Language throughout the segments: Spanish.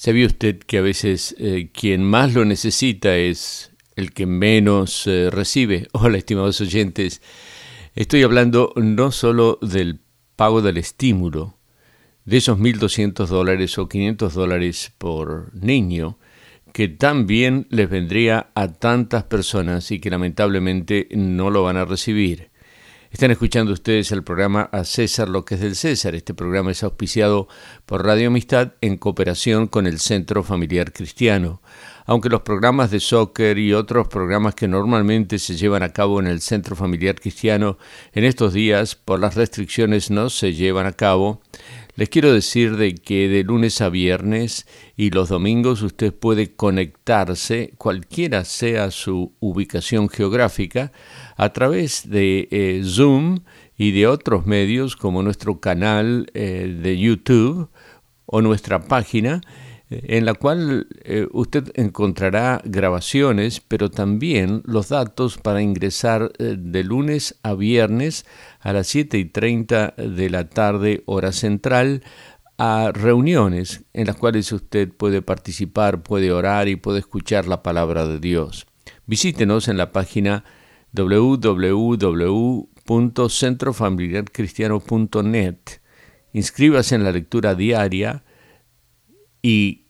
¿Sabía usted que a veces eh, quien más lo necesita es el que menos eh, recibe? Hola, estimados oyentes. Estoy hablando no solo del pago del estímulo, de esos 1.200 dólares o 500 dólares por niño, que también les vendría a tantas personas y que lamentablemente no lo van a recibir. Están escuchando ustedes el programa A César lo que es del César. Este programa es auspiciado por Radio Amistad en cooperación con el Centro Familiar Cristiano. Aunque los programas de soccer y otros programas que normalmente se llevan a cabo en el Centro Familiar Cristiano en estos días por las restricciones no se llevan a cabo, les quiero decir de que de lunes a viernes y los domingos usted puede conectarse, cualquiera sea su ubicación geográfica, a través de eh, Zoom y de otros medios como nuestro canal eh, de YouTube o nuestra página en la cual eh, usted encontrará grabaciones, pero también los datos para ingresar eh, de lunes a viernes a las 7 y 30 de la tarde hora central a reuniones en las cuales usted puede participar, puede orar y puede escuchar la palabra de Dios. Visítenos en la página www.centrofamiliarcristiano.net. Inscríbase en la lectura diaria y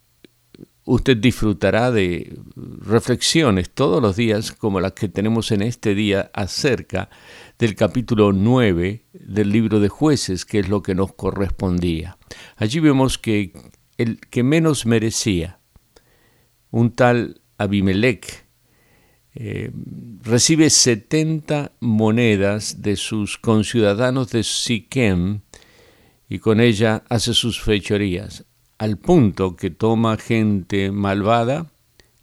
usted disfrutará de reflexiones todos los días como las que tenemos en este día acerca del capítulo 9 del libro de jueces, que es lo que nos correspondía. Allí vemos que el que menos merecía, un tal Abimelech, eh, recibe 70 monedas de sus conciudadanos de Siquem y con ella hace sus fechorías al punto que toma gente malvada,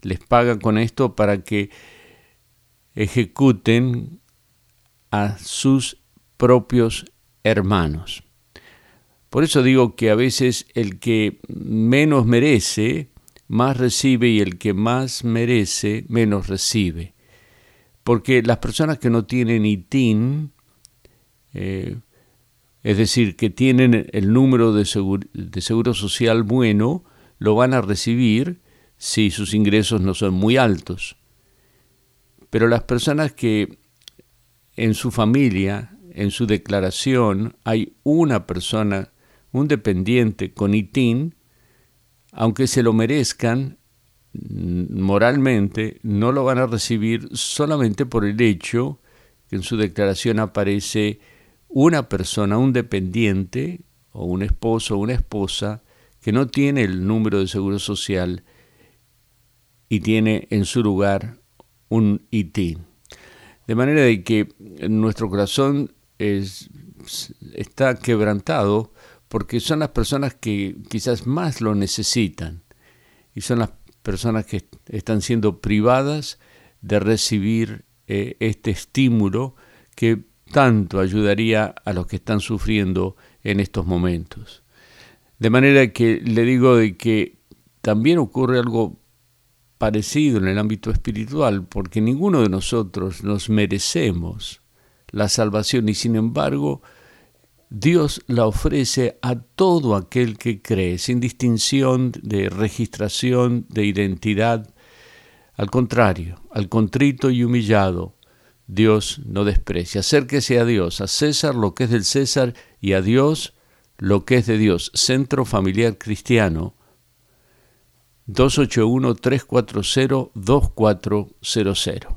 les paga con esto para que ejecuten a sus propios hermanos. Por eso digo que a veces el que menos merece, más recibe y el que más merece, menos recibe. Porque las personas que no tienen ITIN, eh, es decir, que tienen el número de seguro, social bueno, lo van a recibir si sus ingresos no son muy altos. Pero las personas que en su familia, en su declaración, hay una persona, un dependiente con ITIN, aunque se lo merezcan, moralmente no lo van a recibir solamente por el hecho que en su declaración aparece una persona, un dependiente o un esposo o una esposa que no tiene el número de seguro social y tiene en su lugar un IT. De manera de que nuestro corazón es, está quebrantado porque son las personas que quizás más lo necesitan y son las personas que están siendo privadas de recibir eh, este estímulo que tanto ayudaría a los que están sufriendo en estos momentos. De manera que le digo de que también ocurre algo parecido en el ámbito espiritual, porque ninguno de nosotros nos merecemos la salvación y sin embargo Dios la ofrece a todo aquel que cree, sin distinción de registración, de identidad. Al contrario, al contrito y humillado, Dios no desprecia. Acérquese a Dios, a César lo que es del César y a Dios lo que es de Dios. Centro Familiar Cristiano 281-340-2400.